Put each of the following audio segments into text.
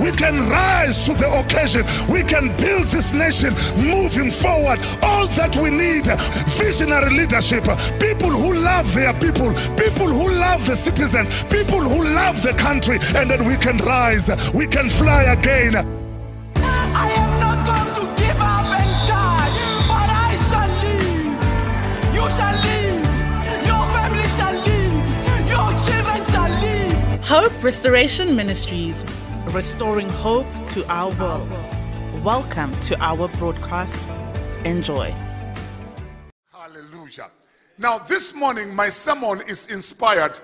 We can rise to the occasion. We can build this nation moving forward. All that we need visionary leadership, people who love their people, people who love the citizens, people who love the country, and then we can rise. We can fly again. I am not going to give up and die, but I shall live. You shall live. Your family shall live. Your children shall live. Hope Restoration Ministries, restoring hope to our world. Welcome to our broadcast. Enjoy. Hallelujah. Now, this morning, my sermon is inspired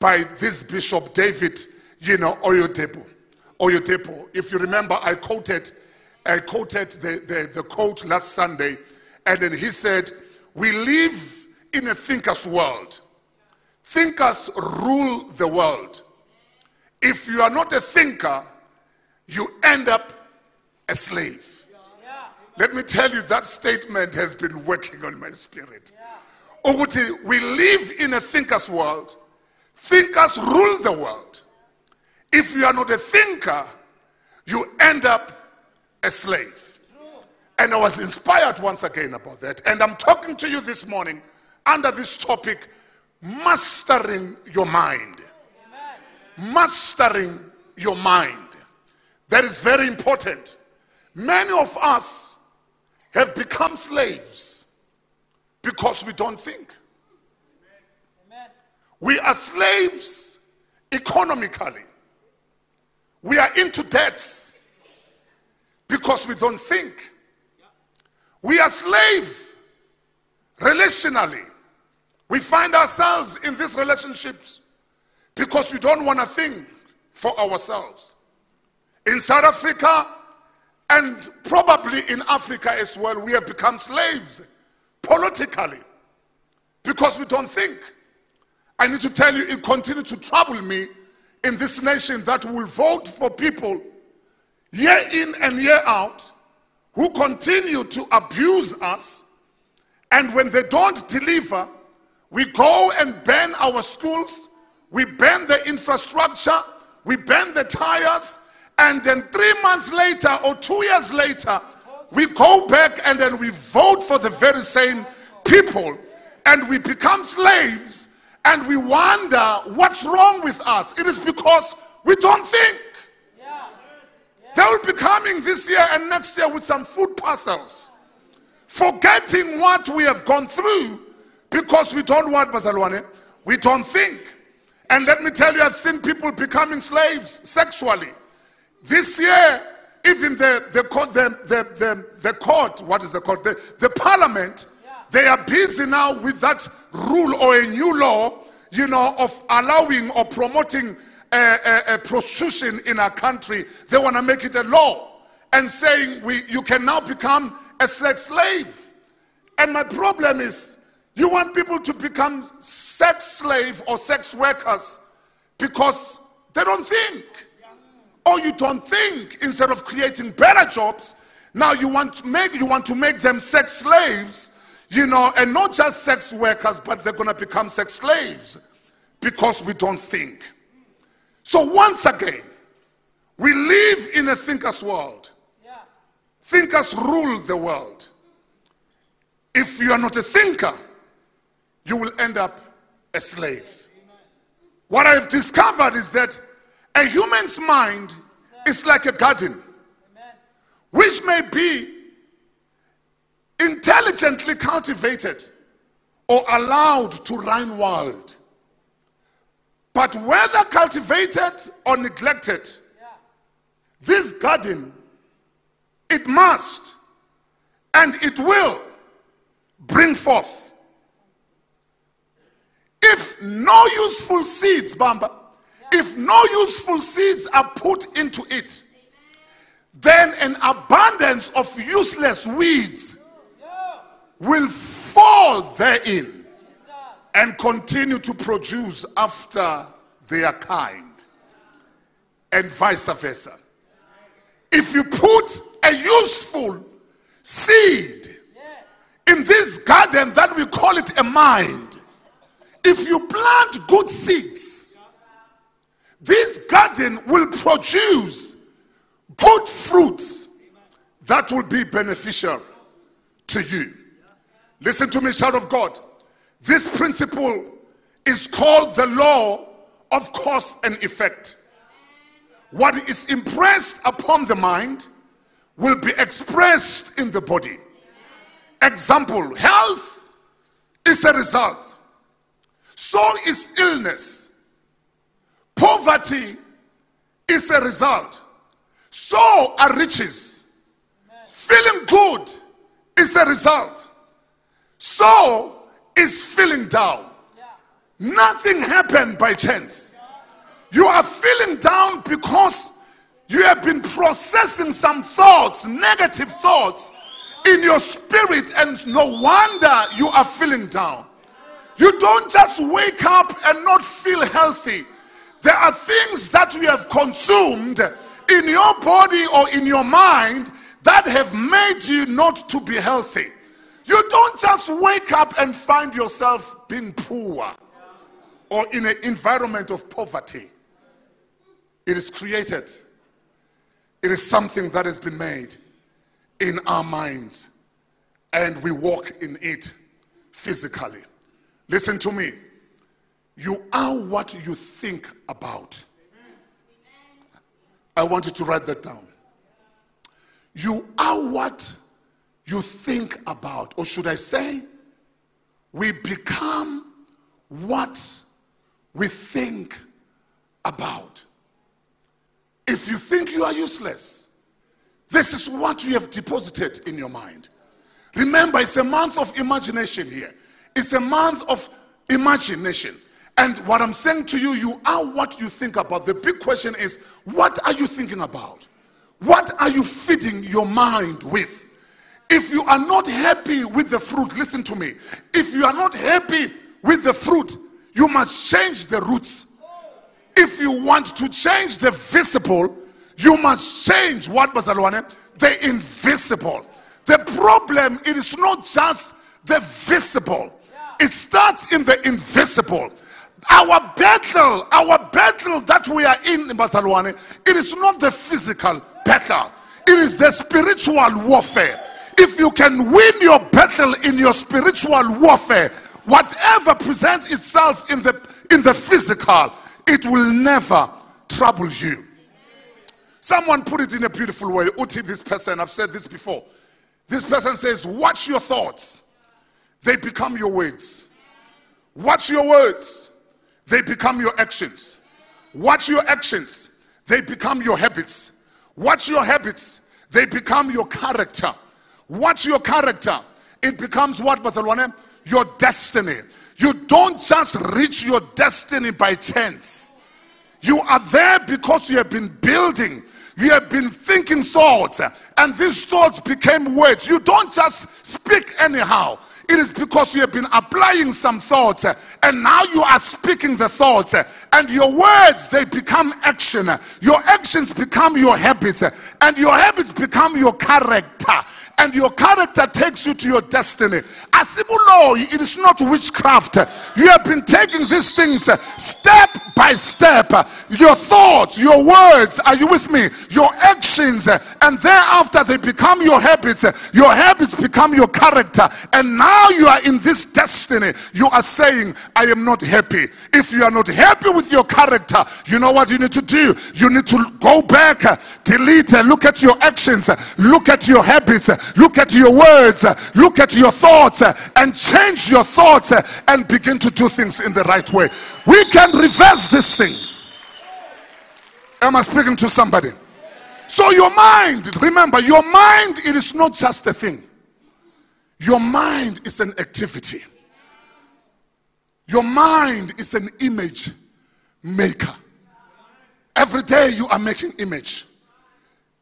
by this Bishop David, you know, Oyedepo. Oyedepo. If you remember, I quoted, I quoted the, the, the quote last Sunday, and then he said, We live in a thinker's world. Thinkers rule the world. If you are not a thinker, you end up a slave. Let me tell you, that statement has been working on my spirit. We live in a thinker's world. Thinkers rule the world. If you are not a thinker, you end up a slave. And I was inspired once again about that. And I'm talking to you this morning under this topic mastering your mind. Mastering your mind. That is very important. Many of us have become slaves because we don't think. We are slaves economically. We are into debts because we don't think. We are slave relationally. We find ourselves in these relationships because we don't want to think for ourselves. In South Africa and probably in Africa as well, we have become slaves politically because we don't think. I need to tell you, it continues to trouble me in this nation that will vote for people year in and year out who continue to abuse us. And when they don't deliver, we go and ban our schools, we ban the infrastructure, we ban the tires, and then three months later or two years later, we go back and then we vote for the very same people and we become slaves and we wonder what's wrong with us. It is because we don't think. They will be coming this year and next year with some food parcels, forgetting what we have gone through because we don't want Bazalwane. We don't think. And let me tell you, I've seen people becoming slaves sexually. This year, even the, the, court, the, the, the, the court, what is the court? The, the parliament, they are busy now with that rule or a new law, you know, of allowing or promoting a, a, a prostitution in our country. They want to make it a law and saying we, you can now become a sex slave. And my problem is, you want people to become sex slave or sex workers because they don't think. Or you don't think instead of creating better jobs, now you want to make you want to make them sex slaves, you know, and not just sex workers, but they're gonna become sex slaves because we don't think. So once again, we live in a thinker's world. Thinkers rule the world. If you are not a thinker, you will end up a slave. What I've discovered is that a human's mind is like a garden, which may be intelligently cultivated or allowed to run wild. But whether cultivated or neglected, this garden, it must and it will bring forth. If no useful seeds, Bamba, if no useful seeds are put into it, then an abundance of useless weeds will fall therein and continue to produce after their kind, and vice versa. If you put a useful seed in this garden that we call it a mind, if you plant good seeds, this garden will produce good fruits that will be beneficial to you. Listen to me, child of God. This principle is called the law of cause and effect. What is impressed upon the mind will be expressed in the body. Example health is a result, so is illness. Poverty is a result, so are riches. Feeling good is a result, so is feeling down. Nothing happened by chance. You are feeling down because you have been processing some thoughts, negative thoughts in your spirit, and no wonder you are feeling down. You don't just wake up and not feel healthy. There are things that you have consumed in your body or in your mind that have made you not to be healthy. You don't just wake up and find yourself being poor or in an environment of poverty. It is created, it is something that has been made in our minds, and we walk in it physically. Listen to me. You are what you think about. I want you to write that down. You are what you think about. Or should I say, we become what we think about. If you think you are useless, this is what you have deposited in your mind. Remember, it's a month of imagination here. It's a month of imagination. And what I'm saying to you, you are what you think about. The big question is, what are you thinking about? What are you feeding your mind with? If you are not happy with the fruit, listen to me. If you are not happy with the fruit, you must change the roots. If you want to change the visible, you must change what Bazalwane? The invisible. The problem it is not just the visible. It starts in the invisible. Our battle, our battle that we are in, Bazalwane, it is not the physical battle. It is the spiritual warfare. If you can win your battle in your spiritual warfare, whatever presents itself in the in the physical, it will never trouble you. Someone put it in a beautiful way. Uti, this person, I've said this before. This person says, Watch your thoughts, they become your words. Watch your words, they become your actions. Watch your actions, they become your habits. Watch your habits, they become your character. Watch your character, it becomes what, Bazalwane? Your destiny. You don't just reach your destiny by chance. You are there because you have been building, you have been thinking thoughts, and these thoughts became words. You don't just speak anyhow. It is because you have been applying some thoughts, eh, and now you are speaking the thoughts, eh, and your words they become action. Your actions become your habits, eh, and your habits become your character and your character takes you to your destiny. Asibulo, it is not witchcraft. You have been taking these things uh, step by step. Your thoughts, your words, are you with me? Your actions, uh, and thereafter they become your habits. Your habits become your character, and now you are in this destiny. You are saying, I am not happy. If you are not happy with your character, you know what you need to do? You need to go back, uh, delete, look at your actions, look at your habits, look at your words, look at your thoughts, and change your thoughts and begin to do things in the right way. We can reverse this thing. Am I speaking to somebody? So, your mind, remember, your mind, it is not just a thing, your mind is an activity. Your mind is an image maker. Every day you are making image.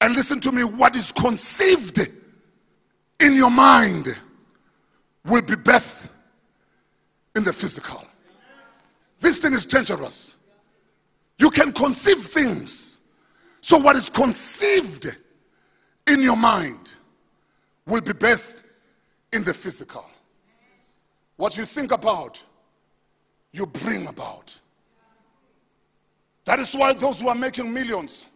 And listen to me, what is conceived in your mind will be birth in the physical. This thing is dangerous. You can conceive things. So, what is conceived in your mind will be birth in the physical. What you think about, you bring about. That is why those who are making millions,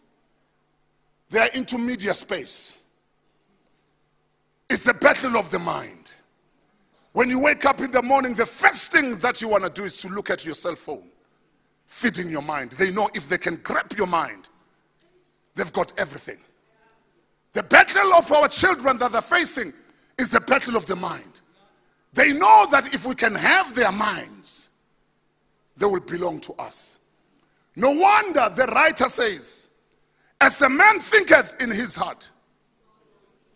They are into media space. It's a battle of the mind. When you wake up in the morning, the first thing that you want to do is to look at your cell phone, feeding your mind. They know if they can grab your mind, they've got everything. The battle of our children that they're facing is the battle of the mind. They know that if we can have their minds, they will belong to us. No wonder the writer says, As a man thinketh in his heart,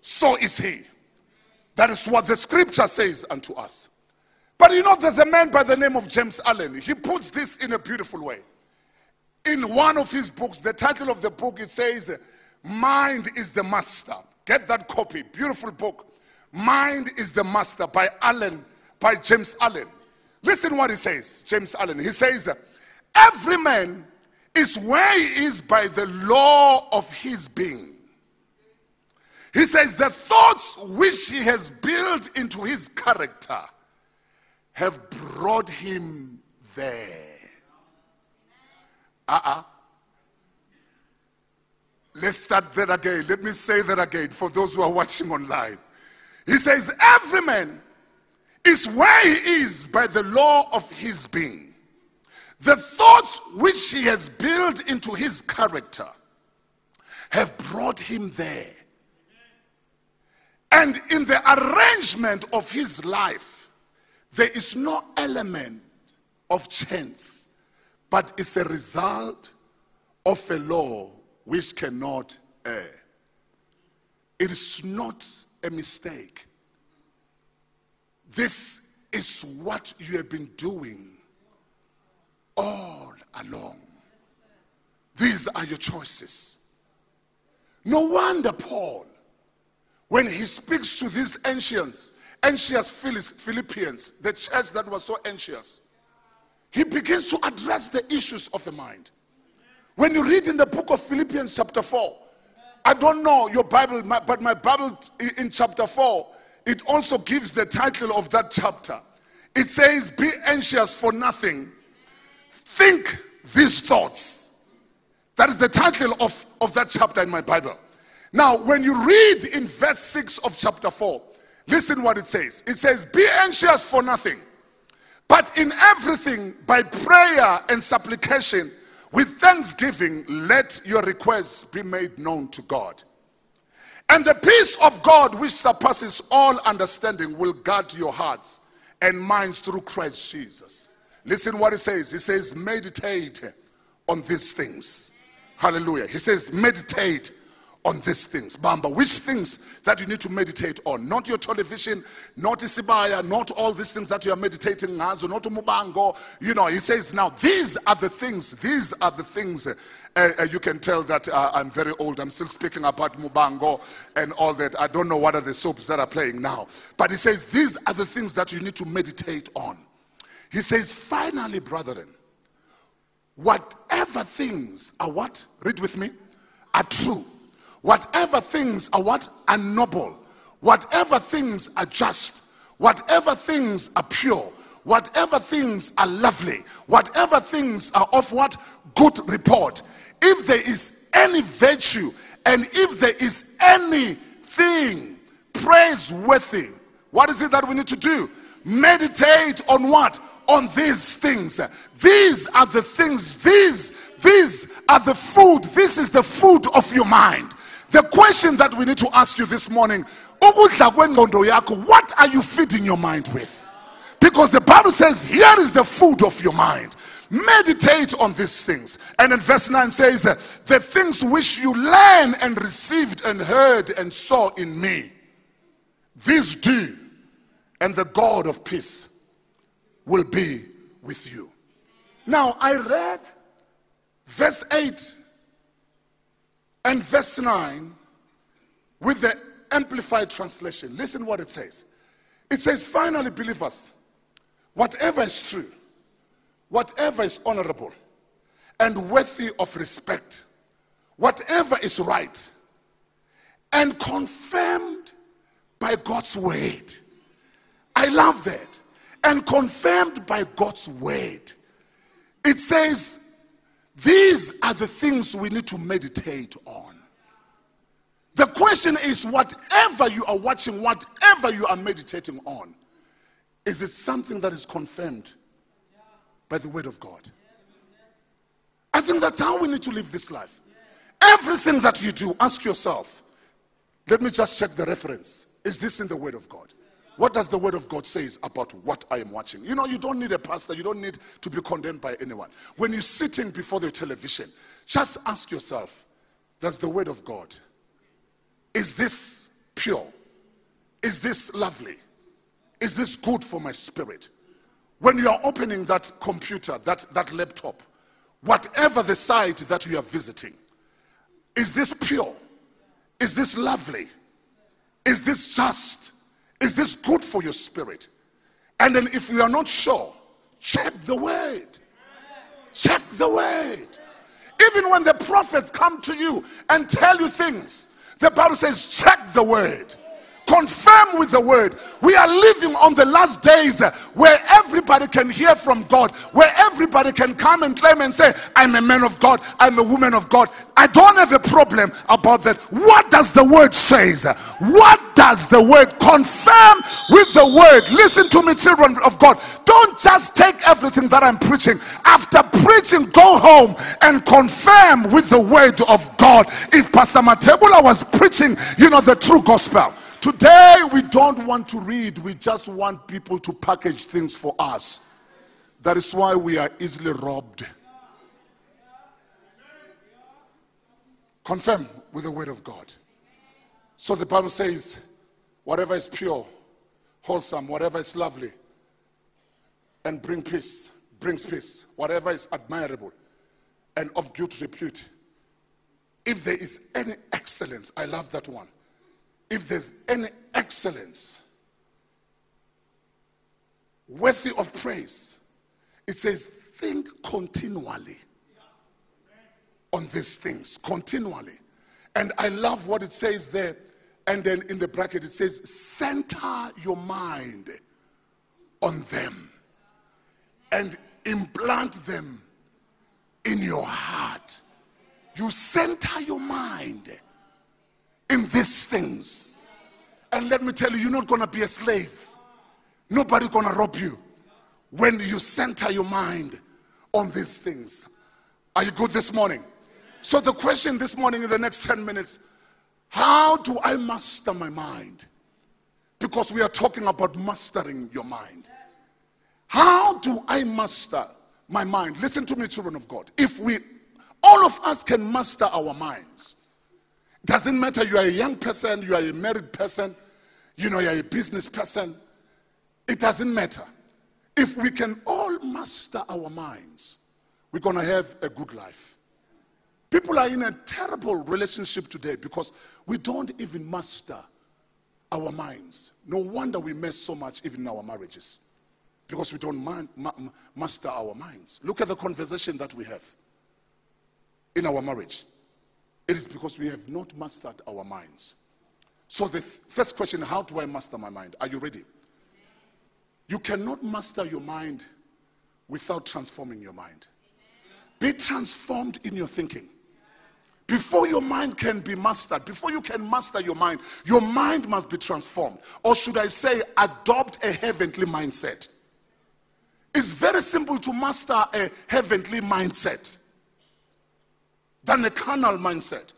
so is he. That is what the scripture says unto us. But you know, there's a man by the name of James Allen. He puts this in a beautiful way. In one of his books, the title of the book, it says, Mind is the Master. Get that copy. Beautiful book. Mind is the Master by Allen, by James Allen. Listen what he says, James Allen. He says, Every man is where he is by the law of his being. He says, The thoughts which he has built into his character have brought him there. Uh uh Let's start that again. Let me say that again for those who are watching online. He says, Every man is where he is by the law of his being. The thoughts which he has built into his character have brought him there. And in the arrangement of his life, there is no element of chance, but it's a result of a law which cannot err. It is not a mistake. This is what you have been doing all along. These are your choices. No wonder Paul, when he speaks to these ancients, anxious Philippians, the church that was so anxious, he begins to address the issues of the mind. When you read in the book of Philippians, chapter 4, I don't know your Bible, but my Bible in chapter 4, it also gives the title of that chapter. It says, Be anxious for nothing, think these thoughts. That is the title of, of that chapter in my Bible. Now, when you read in verse 6 of chapter 4, listen what it says. It says, Be anxious for nothing, but in everything by prayer and supplication with thanksgiving, let your requests be made known to God. And the peace of God, which surpasses all understanding, will guard your hearts and minds through Christ Jesus. Listen what he says. He says, meditate on these things. Hallelujah. He says, meditate on these things. Bamba, which things that you need to meditate on? Not your television, not Isibaya, not all these things that you are meditating on, not Muvhango. You know, he says, now these are the things, these are the things. Uh, uh, you can tell that uh, I'm very old. I'm still speaking about Muvhango and all that. I don't know what are the soaps that are playing now. But he says, these are the things that you need to meditate on. He says, finally, brethren, whatever things are what? Read with me. Are true Whatever things are what? Are noble. Whatever things are just. Whatever things are pure. Whatever things are lovely. Whatever things are of what? Good report. If there is any virtue and if there is anything praiseworthy, what is it that we need to do? Meditate on what? On these things. These are the things, these, these are the food. This is the food of your mind. The question that we need to ask you this morning what are you feeding your mind with? Because the Bible says, Here is the food of your mind. Meditate on these things. And in verse 9 says, The things which you learned and received and heard and saw in me, these do, and the God of peace will be with you. Now, I read verse 8 and verse 9 with the amplified translation. Listen what it says. It says, finally, believers, whatever is true, whatever is honorable and worthy of respect, whatever is right, and confirmed by God's word. I love that. And confirmed by God's word. It says, these are the things we need to meditate on. The question is whatever you are watching, whatever you are meditating on, is it something that is confirmed by the word of God? I think that's how we need to live this life. Everything that you do, ask yourself, let me just check the reference. Is this in the word of God? What does the word of God says about what I am watching? You know, you don't need a pastor, you don't need to be condemned by anyone. When you're sitting before the television, just ask yourself, does the word of God is this pure? Is this lovely? Is this good for my spirit? When you are opening that computer, that, that laptop, whatever the site that you are visiting, is this pure? Is this lovely? Is this just? Is this good for your spirit? And then if you are not sure, check the word. Check the word. Even when the prophets come to you and tell you things, the Bible says, check the word. Confirm with the word. We are living on the last days where everybody can hear from God, where everybody can come and claim and say, I'm a man of God, I'm a woman of God. I don't have a problem about that. What does the word says? What does the word confirm with the word? Listen to me, children of God. Don't just take everything that I'm preaching. After preaching, go home and confirm with the word of God. If Pastor Mathebula was preaching, you know, the true gospel. Today, we don't want to read, we just want people to package things for us. That is why we are easily robbed. Confirm with the word of God. So the Bible says, whatever is pure, wholesome, whatever is lovely, and bring peace, brings peace, whatever is admirable and of good repute. If there is any excellence, I love that one if there's any excellence worthy of praise, it says, think continually on these things, continually. And I love what it says there. And then in the bracket, it says, center your mind on them and implant them in your heart. You center your mind in these things. And let me tell you, you're not going to be a slave. Nobody's going to rob you when you center your mind on these things. Are you good this morning? So, the question this morning in the next 10 minutes how do I master my mind? Because we are talking about mastering your mind. How do I master my mind? Listen to me, children of God. If we, all of us can master our minds, doesn't matter you are a young person, you are a married person, you know, you're a business person. It doesn't matter. If we can all master our minds, we're going to have a good life. People are in a terrible relationship today because we don't even master our minds. No wonder we mess so much even in our marriages because we don't man, ma, master our minds. Look at the conversation that we have in our marriage. It is because we have not mastered our minds. So, the first question how do I master my mind? Are you ready? You cannot master your mind without transforming your mind. Be transformed in your thinking. Before your mind can be mastered, before you can master your mind, your mind must be transformed. Or should I say, adopt a heavenly mindset. It's very simple to master a heavenly mindset than a carnal mindset.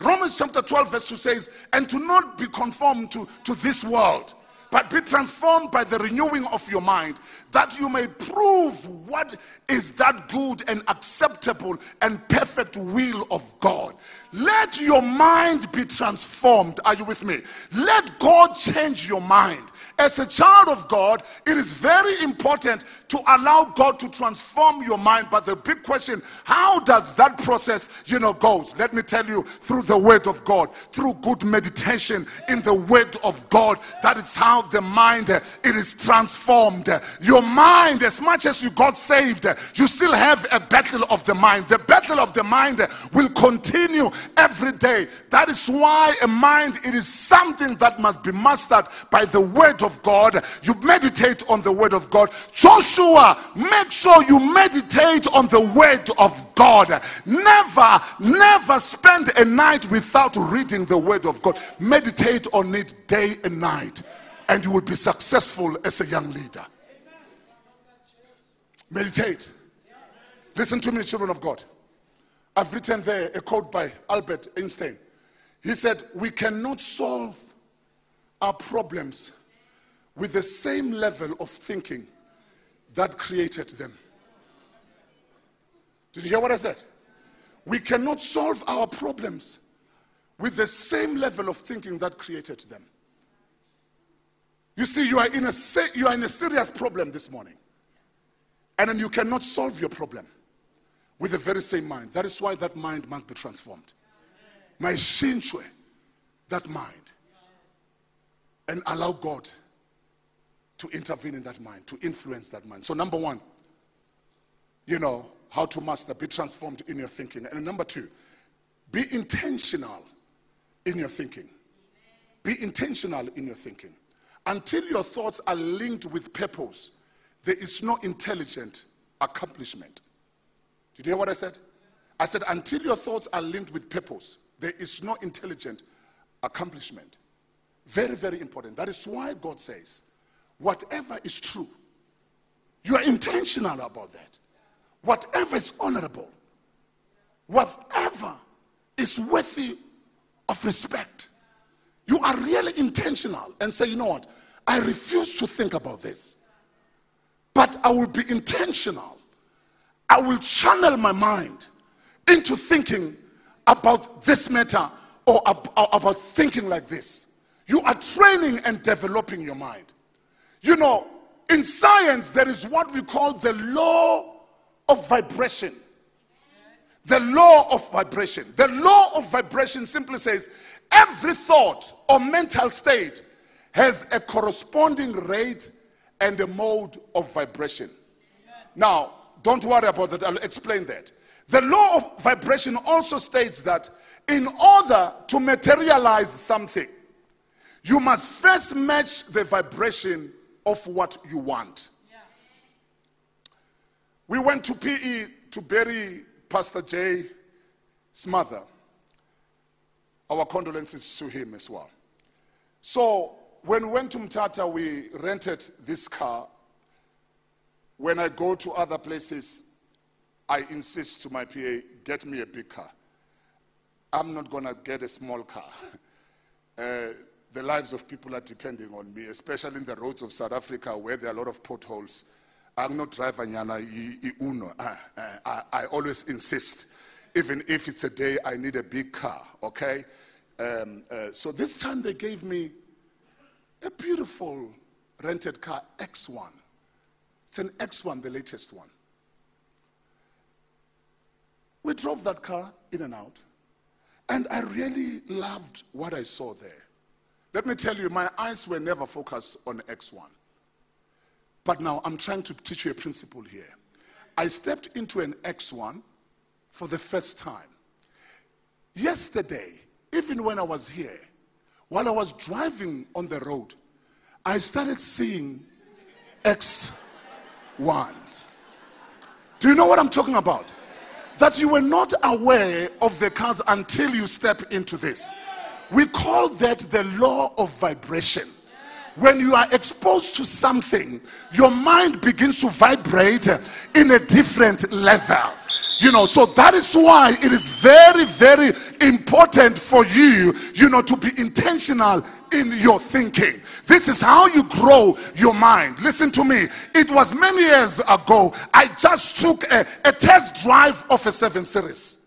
Romans chapter 12, verse 2 says, And to not be conformed to, to this world, but be transformed by the renewing of your mind, that you may prove what is that good and acceptable and perfect will of God. Let your mind be transformed. Are you with me? Let God change your mind. As a child of God, it is very important to allow God to transform your mind. But the big question, how does that process, you know, goes? Let me tell you, through the word of God, through good meditation in the word of God, that is how the mind it is transformed. Your mind, as much as you got saved, you still have a battle of the mind. The battle of the mind will continue every day. That is why a mind it is something that must be mastered by the word of God. You meditate on the word of God. Joshua make sure you meditate on the word of God. Never, never spend a night without reading the word of God. Meditate on it day and night, and you will be successful as a young leader. Meditate. Listen to me, children of God. I've written there a quote by Albert Einstein. He said, We cannot solve our problems with the same level of thinking that created them. Did you hear what I said? We cannot solve our problems with the same level of thinking that created them. You see, you are in a, you are in a serious problem this morning. And then you cannot solve your problem with the very same mind. That is why that mind must be transformed. My shinchwe, that mind. And allow God to intervene in that mind, to influence that mind. So, number one, you know, how to master, be transformed in your thinking. And number two, be intentional in your thinking. Be intentional in your thinking. Until your thoughts are linked with purpose, there is no intelligent accomplishment. Did you hear what I said? I said, until your thoughts are linked with purpose, there is no intelligent accomplishment. Very, very important. That is why God says, whatever is true, you are intentional about that. Whatever is honorable, whatever is worthy of respect, you are really intentional and say, you know what? I refuse to think about this, but I will be intentional. I will channel my mind into thinking about this matter or about thinking like this. You are training and developing your mind. You know, in science, there is what we call the law of vibration. The law of vibration. The law of vibration simply says every thought or mental state has a corresponding rate and a mode of vibration. Now, don't worry about that. I'll explain that. The law of vibration also states that in order to materialize something, you must first match the vibration of what you want. Yeah. We went to PE to bury Pastor Jay's mother. Our condolences to him as well. So, when we went to Mthatha, we rented this car. When I go to other places, I insist to my PA, get me a big car. I'm not going to get a small car. Uh, the lives of people are depending on me, especially in the roads of South Africa where there are a lot of potholes. I'm not driver nyana uno. I, I, I always insist, even if it's a day I need a big car, okay? Um, uh, so this time they gave me a beautiful rented car, X1. It's an X1, the latest one. We drove that car in and out, and I really loved what I saw there. Let me tell you, my eyes were never focused on X1. But now I'm trying to teach you a principle here. I stepped into an X1 for the first time. Yesterday, even when I was here, while I was driving on the road, I started seeing X1s. Do you know what I'm talking about? That you were not aware of the cars until you step into this. We call that the law of vibration. When you are exposed to something, your mind begins to vibrate in a different level. You know, so that is why it is very, very important for you, you know, to be intentional in your thinking. This is how you grow your mind. Listen to me. It was many years ago. I just took a, a test drive of a 7 Series.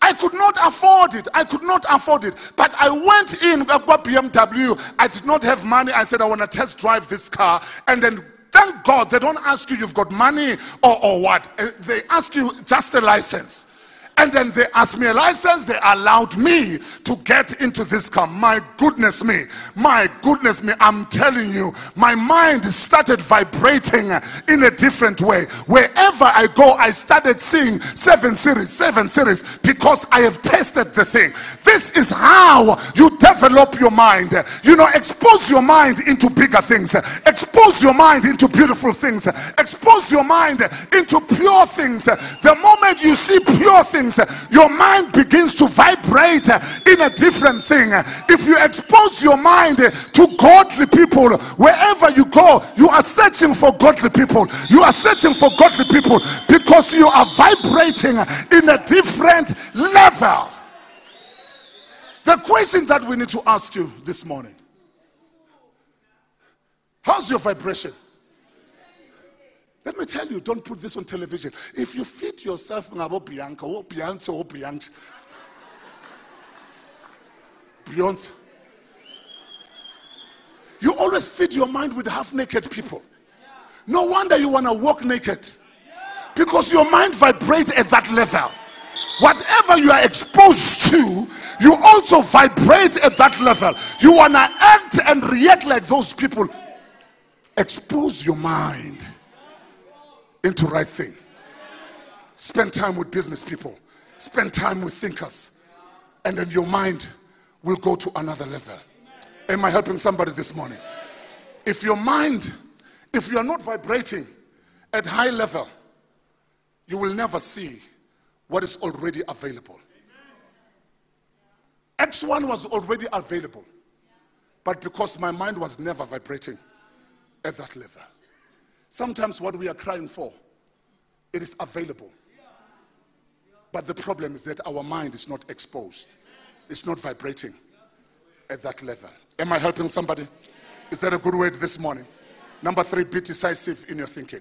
I could not afford it. I could not afford it. But I went in, got BMW. I did not have money. I said, I want to test drive this car. And then thank God they don't ask you you've got money or, or what. Uh, they ask you just a license. And then they asked me a license. They allowed me to get into this car. My goodness me. My goodness me. I'm telling you, my mind started vibrating in a different way. Wherever I go, I started seeing seven series, seven series, because I have tested the thing. This is how you develop your mind. You know, expose your mind into bigger things, expose your mind into beautiful things, expose your mind into pure things. The moment you see pure things, your mind begins to vibrate in a different thing. If you expose your mind to godly people, wherever you go, you are searching for godly people. You are searching for godly people because you are vibrating in a different level. The question that we need to ask you this morning How's your vibration? Let me tell you, don't put this on television. If you feed yourself ngabo Bianca, or Beyonce, or Beyonce, Beyonce, you always feed your mind with half naked people. No wonder you want to walk naked because your mind vibrates at that level. Whatever you are exposed to, you also vibrate at that level. You want to act and react like those people. Expose your mind into right thing. Spend time with business people. Spend time with thinkers. And then your mind will go to another level. Am I helping somebody this morning? If your mind, if you are not vibrating at high level, you will never see what is already available. X1 was already available, but because my mind was never vibrating at that level. Sometimes what we are crying for, it is available. But the problem is that our mind is not exposed. It's not vibrating at that level. Am I helping somebody? Is that a good word this morning? Number three, be decisive in your thinking.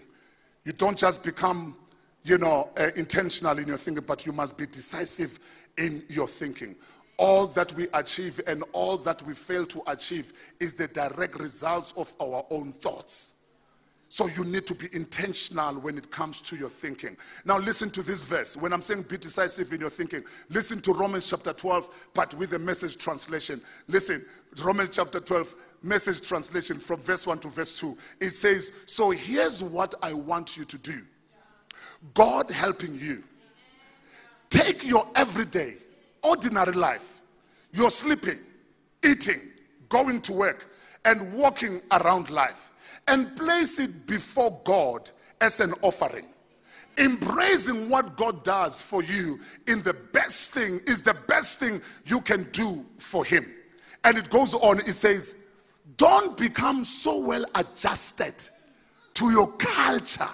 You don't just become, you know, uh, intentional in your thinking, but you must be decisive in your thinking. All that we achieve and all that we fail to achieve is the direct results of our own thoughts. So you need to be intentional when it comes to your thinking. Now listen to this verse. When I'm saying be decisive in your thinking, listen to Romans chapter 12, but with a message translation. Listen, Romans chapter 12, message translation from verse 1 to verse 2. It says, So here's what I want you to do. God helping you. Take your everyday, ordinary life. You're sleeping, eating, going to work, and walking around life and place it before God as an offering. Embracing what God does for you in the best thing is the best thing you can do for Him. And it goes on, it says, Don't become so well adjusted to your culture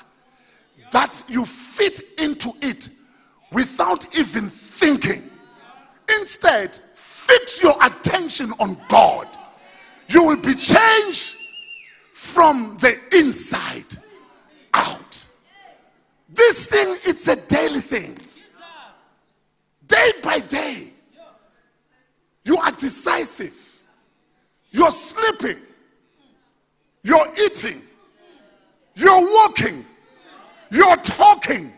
that you fit into it without even thinking. Instead, fix your attention on God. You will be changed from the inside out. This thing, it's a daily thing. Day by day. You are decisive. You're sleeping. You're eating. You're walking. You're talking.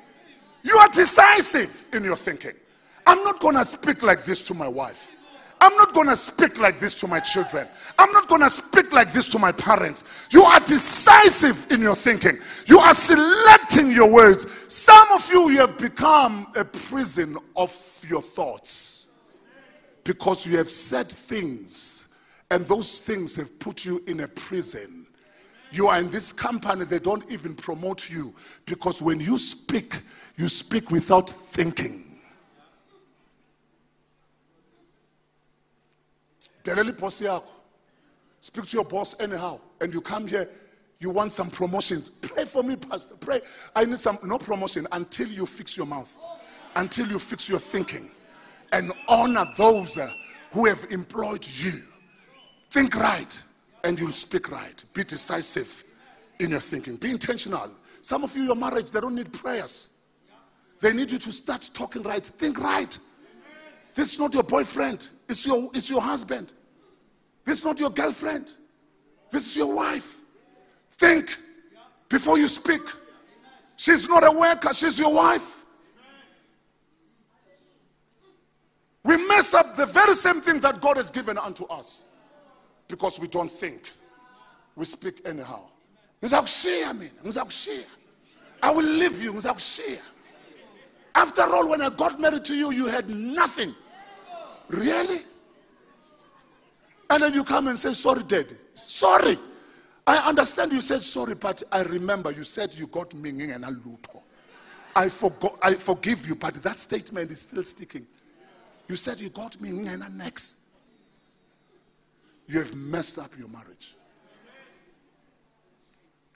You are decisive in your thinking. I'm not going to speak like this to my wife. I'm not going to speak like this to my children. I'm not going to speak like this to my parents. You are decisive in your thinking. You are selecting your words. Some of you, you have become a prison of your thoughts because you have said things, and those things have put you in a prison. You are in this company, they don't even promote you because when you speak, you speak without thinking. Deleli boss Speak to your boss anyhow. And you come here, you want some promotions. Pray for me, Pastor. Pray. I need some no promotion until you fix your mouth. Until you fix your thinking. And honor those uh, who have employed you. Think right and you'll speak right. Be decisive in your thinking. Be intentional. Some of you, your marriage, they don't need prayers. They need you to start talking right. Think right. This is not your boyfriend. It's your, it's your husband. This is not your girlfriend. This is your wife. Think before you speak. She's not a worker, she's your wife. We mess up the very same thing that God has given unto us because we don't think. We speak anyhow. I will leave you. After all, when I got married to you, you had nothing. Really? And then you come and say, Sorry, Daddy. Sorry. I understand you said sorry, but I remember you said you got minging and a luto. I forgot I forgive you, but that statement is still sticking. You said you got minging and a next. You have messed up your marriage.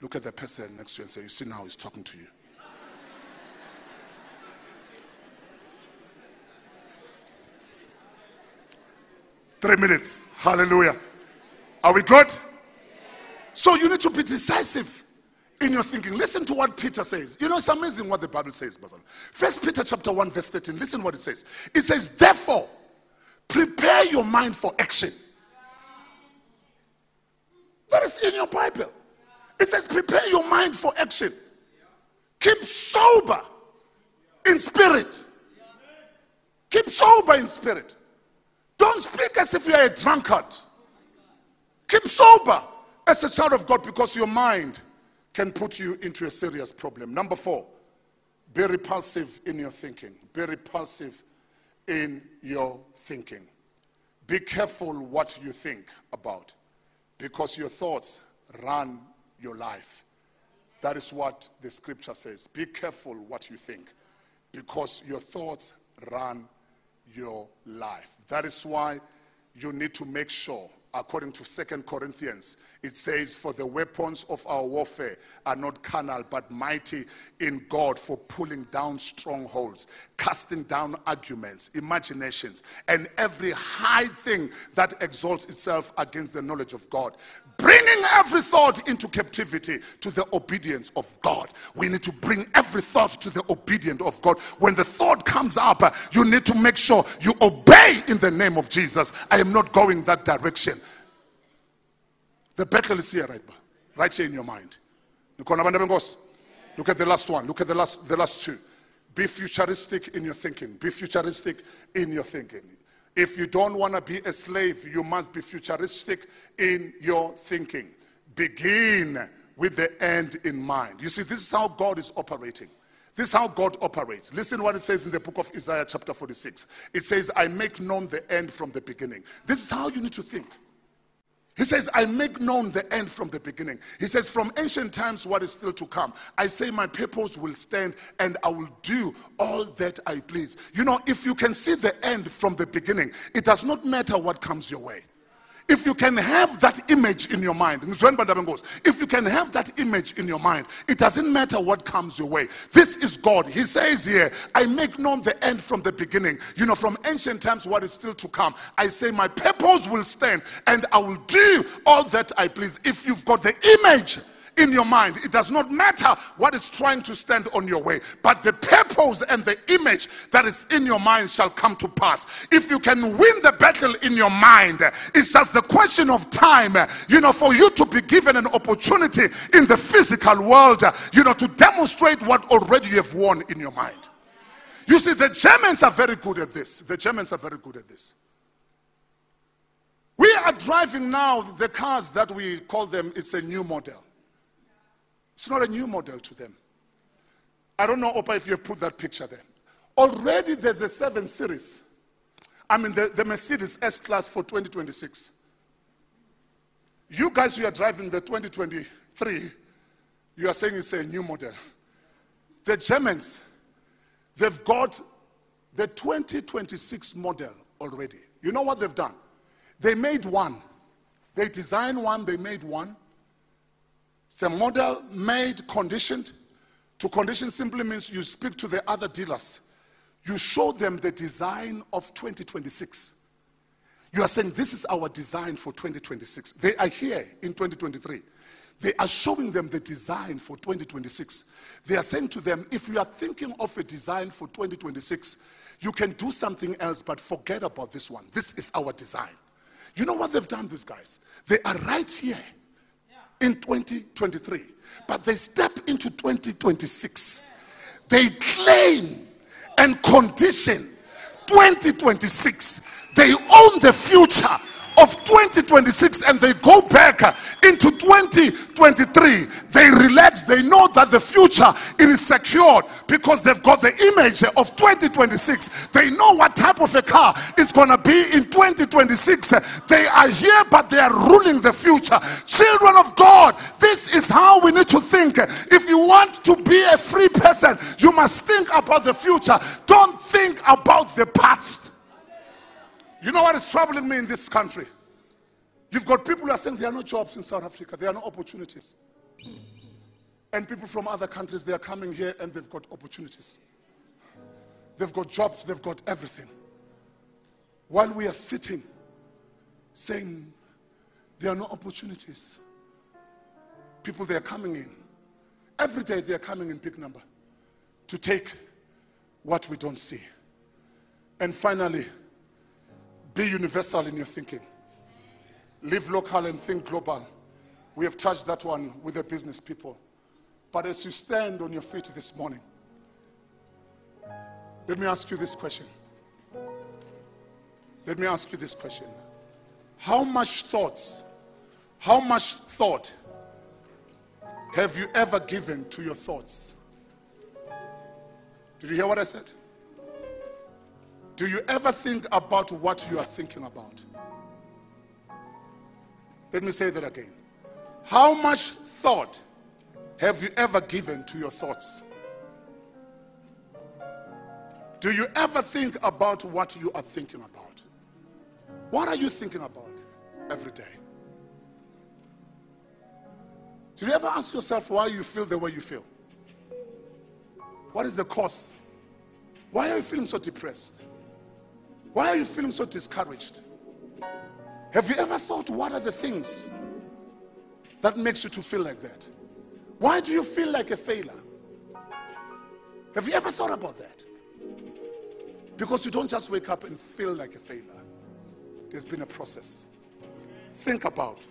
Look at the person next to you and say, You see now he's talking to you. Three minutes. Hallelujah. Are we good? So you need to be decisive in your thinking. Listen to what Peter says. You know, it's amazing what the Bible says, Basil. First Peter chapter 1, verse 13. Listen what it says. It says, therefore, prepare your mind for action. That is in your Bible. It says, prepare your mind for action. Keep sober in spirit. Keep sober in spirit. Don't speak as if you are a drunkard. Keep sober as a child of God because your mind can put you into a serious problem. Number four, be repulsive in your thinking. Be repulsive in your thinking. Be careful what you think about because your thoughts run your life. That is what the scripture says. Be careful what you think because your thoughts run your life. That is why you need to make sure, according to Second Corinthians, it says, For the weapons of our warfare are not carnal, but mighty in God for pulling down strongholds, casting down arguments, imaginations, and every high thing that exalts itself against the knowledge of God, bringing every thought into captivity to the obedience of God. We need to bring every thought to the obedience of God. When the thought comes up, you need to make sure you obey in the name of Jesus. I am not going that direction. The battle is here right, right here in your mind. Look at the last one. Look at the last, the last two. Be futuristic in your thinking. Be futuristic in your thinking. If you don't want to be a slave, you must be futuristic in your thinking. Begin with the end in mind. You see, this is how God is operating. This is how God operates. Listen what it says in the book of Isaiah, chapter 46. It says, I make known the end from the beginning. This is how you need to think. He says, I make known the end from the beginning. He says, From ancient times, what is still to come. I say, My purpose will stand and I will do all that I please. You know, if you can see the end from the beginning, it does not matter what comes your way. If you can have that image in your mind, if you can have that image in your mind, it doesn't matter what comes your way. This is God. He says here, I make known the end from the beginning. You know, from ancient times, what is still to come. I say, My purpose will stand and I will do all that I please. If you've got the image, in your mind. It does not matter what is trying to stand on your way, but the purpose and the image that is in your mind shall come to pass. If you can win the battle in your mind, it's just the question of time, you know, for you to be given an opportunity in the physical world, you know, to demonstrate what already you have won in your mind. You see, the Germans are very good at this. The Germans are very good at this. We are driving now the cars that we call them, it's a new model. It's not a new model to them. I don't know, Opa, if you have put that picture there. Already there's a 7 Series. I mean, the, the Mercedes S Class for 2026. You guys who are driving the 2023, you are saying it's a new model. The Germans, they've got the 2026 model already. You know what they've done? They made one. They designed one, they made one. It's a model made conditioned. To condition simply means you speak to the other dealers. You show them the design of 2026. You are saying, This is our design for 2026. They are here in 2023. They are showing them the design for 2026. They are saying to them, If you are thinking of a design for 2026, you can do something else, but forget about this one. This is our design. You know what they've done, these guys? They are right here in 2023, but they step into 2026. They claim and condition 2026. They own the future of 2026 and they go back into 2023 they relax they know that the future it is secured because they've got the image of 2026 they know what type of a car is going to be in 2026 they are here but they are ruling the future. Children of god this is how we need to think. If you want to be a free person you must think about the future. Don't think about the past you know what is troubling me in this country? You've got people who are saying there are no jobs in South Africa, there are no opportunities. And people from other countries, they are coming here and they've got opportunities. They've got jobs, they've got everything. While we are sitting saying there are no opportunities, people they are coming in. Every day they are coming in big number to take what we don't see. And finally, be universal in your thinking. Live local and think global. We have touched that one with the business people. But as you stand on your feet this morning, let me ask you this question. Let me ask you this question. How much thoughts, how much thought have you ever given to your thoughts? Did you hear what I said? Do you ever think about what you are thinking about? Let me say that again. How much thought have you ever given to your thoughts? Do you ever think about what you are thinking about? What are you thinking about every day? Do you ever ask yourself why you feel the way you feel? What is the cause? Why are you feeling so depressed? Why are you feeling so discouraged? Have you ever thought what are the things that makes you to feel like that? Why do you feel like a failure? Have you ever thought about that? Because you don't just wake up and feel like a failure. There's been a process. Think about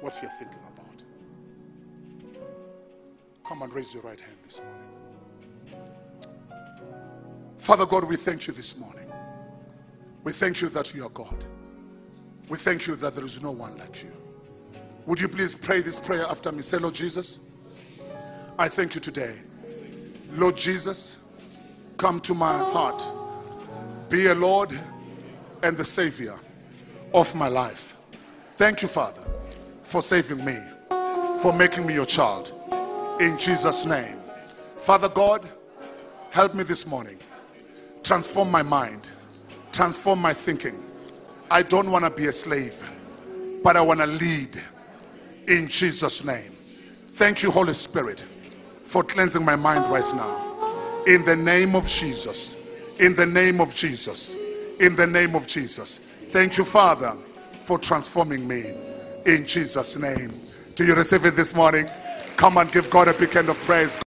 what you're thinking about. Come and raise your right hand this morning. Father God, we thank you this morning. We thank you that you are God. We thank you that there is no one like you. Would you please pray this prayer after me? Say, Lord Jesus, I thank you today. Lord Jesus, come to my heart. Be a Lord and the Savior of my life. Thank you, Father, for saving me, for making me your child. In Jesus' name. Father God, help me this morning. Transform my mind transform my thinking. I don't want to be a slave, but I want to lead in Jesus' name. Thank you, Holy Spirit, for cleansing my mind right now. In the name of Jesus. In the name of Jesus. In the name of Jesus. Thank you, Father, for transforming me in Jesus' name. Do you receive it this morning? Come and give God a big hand of praise.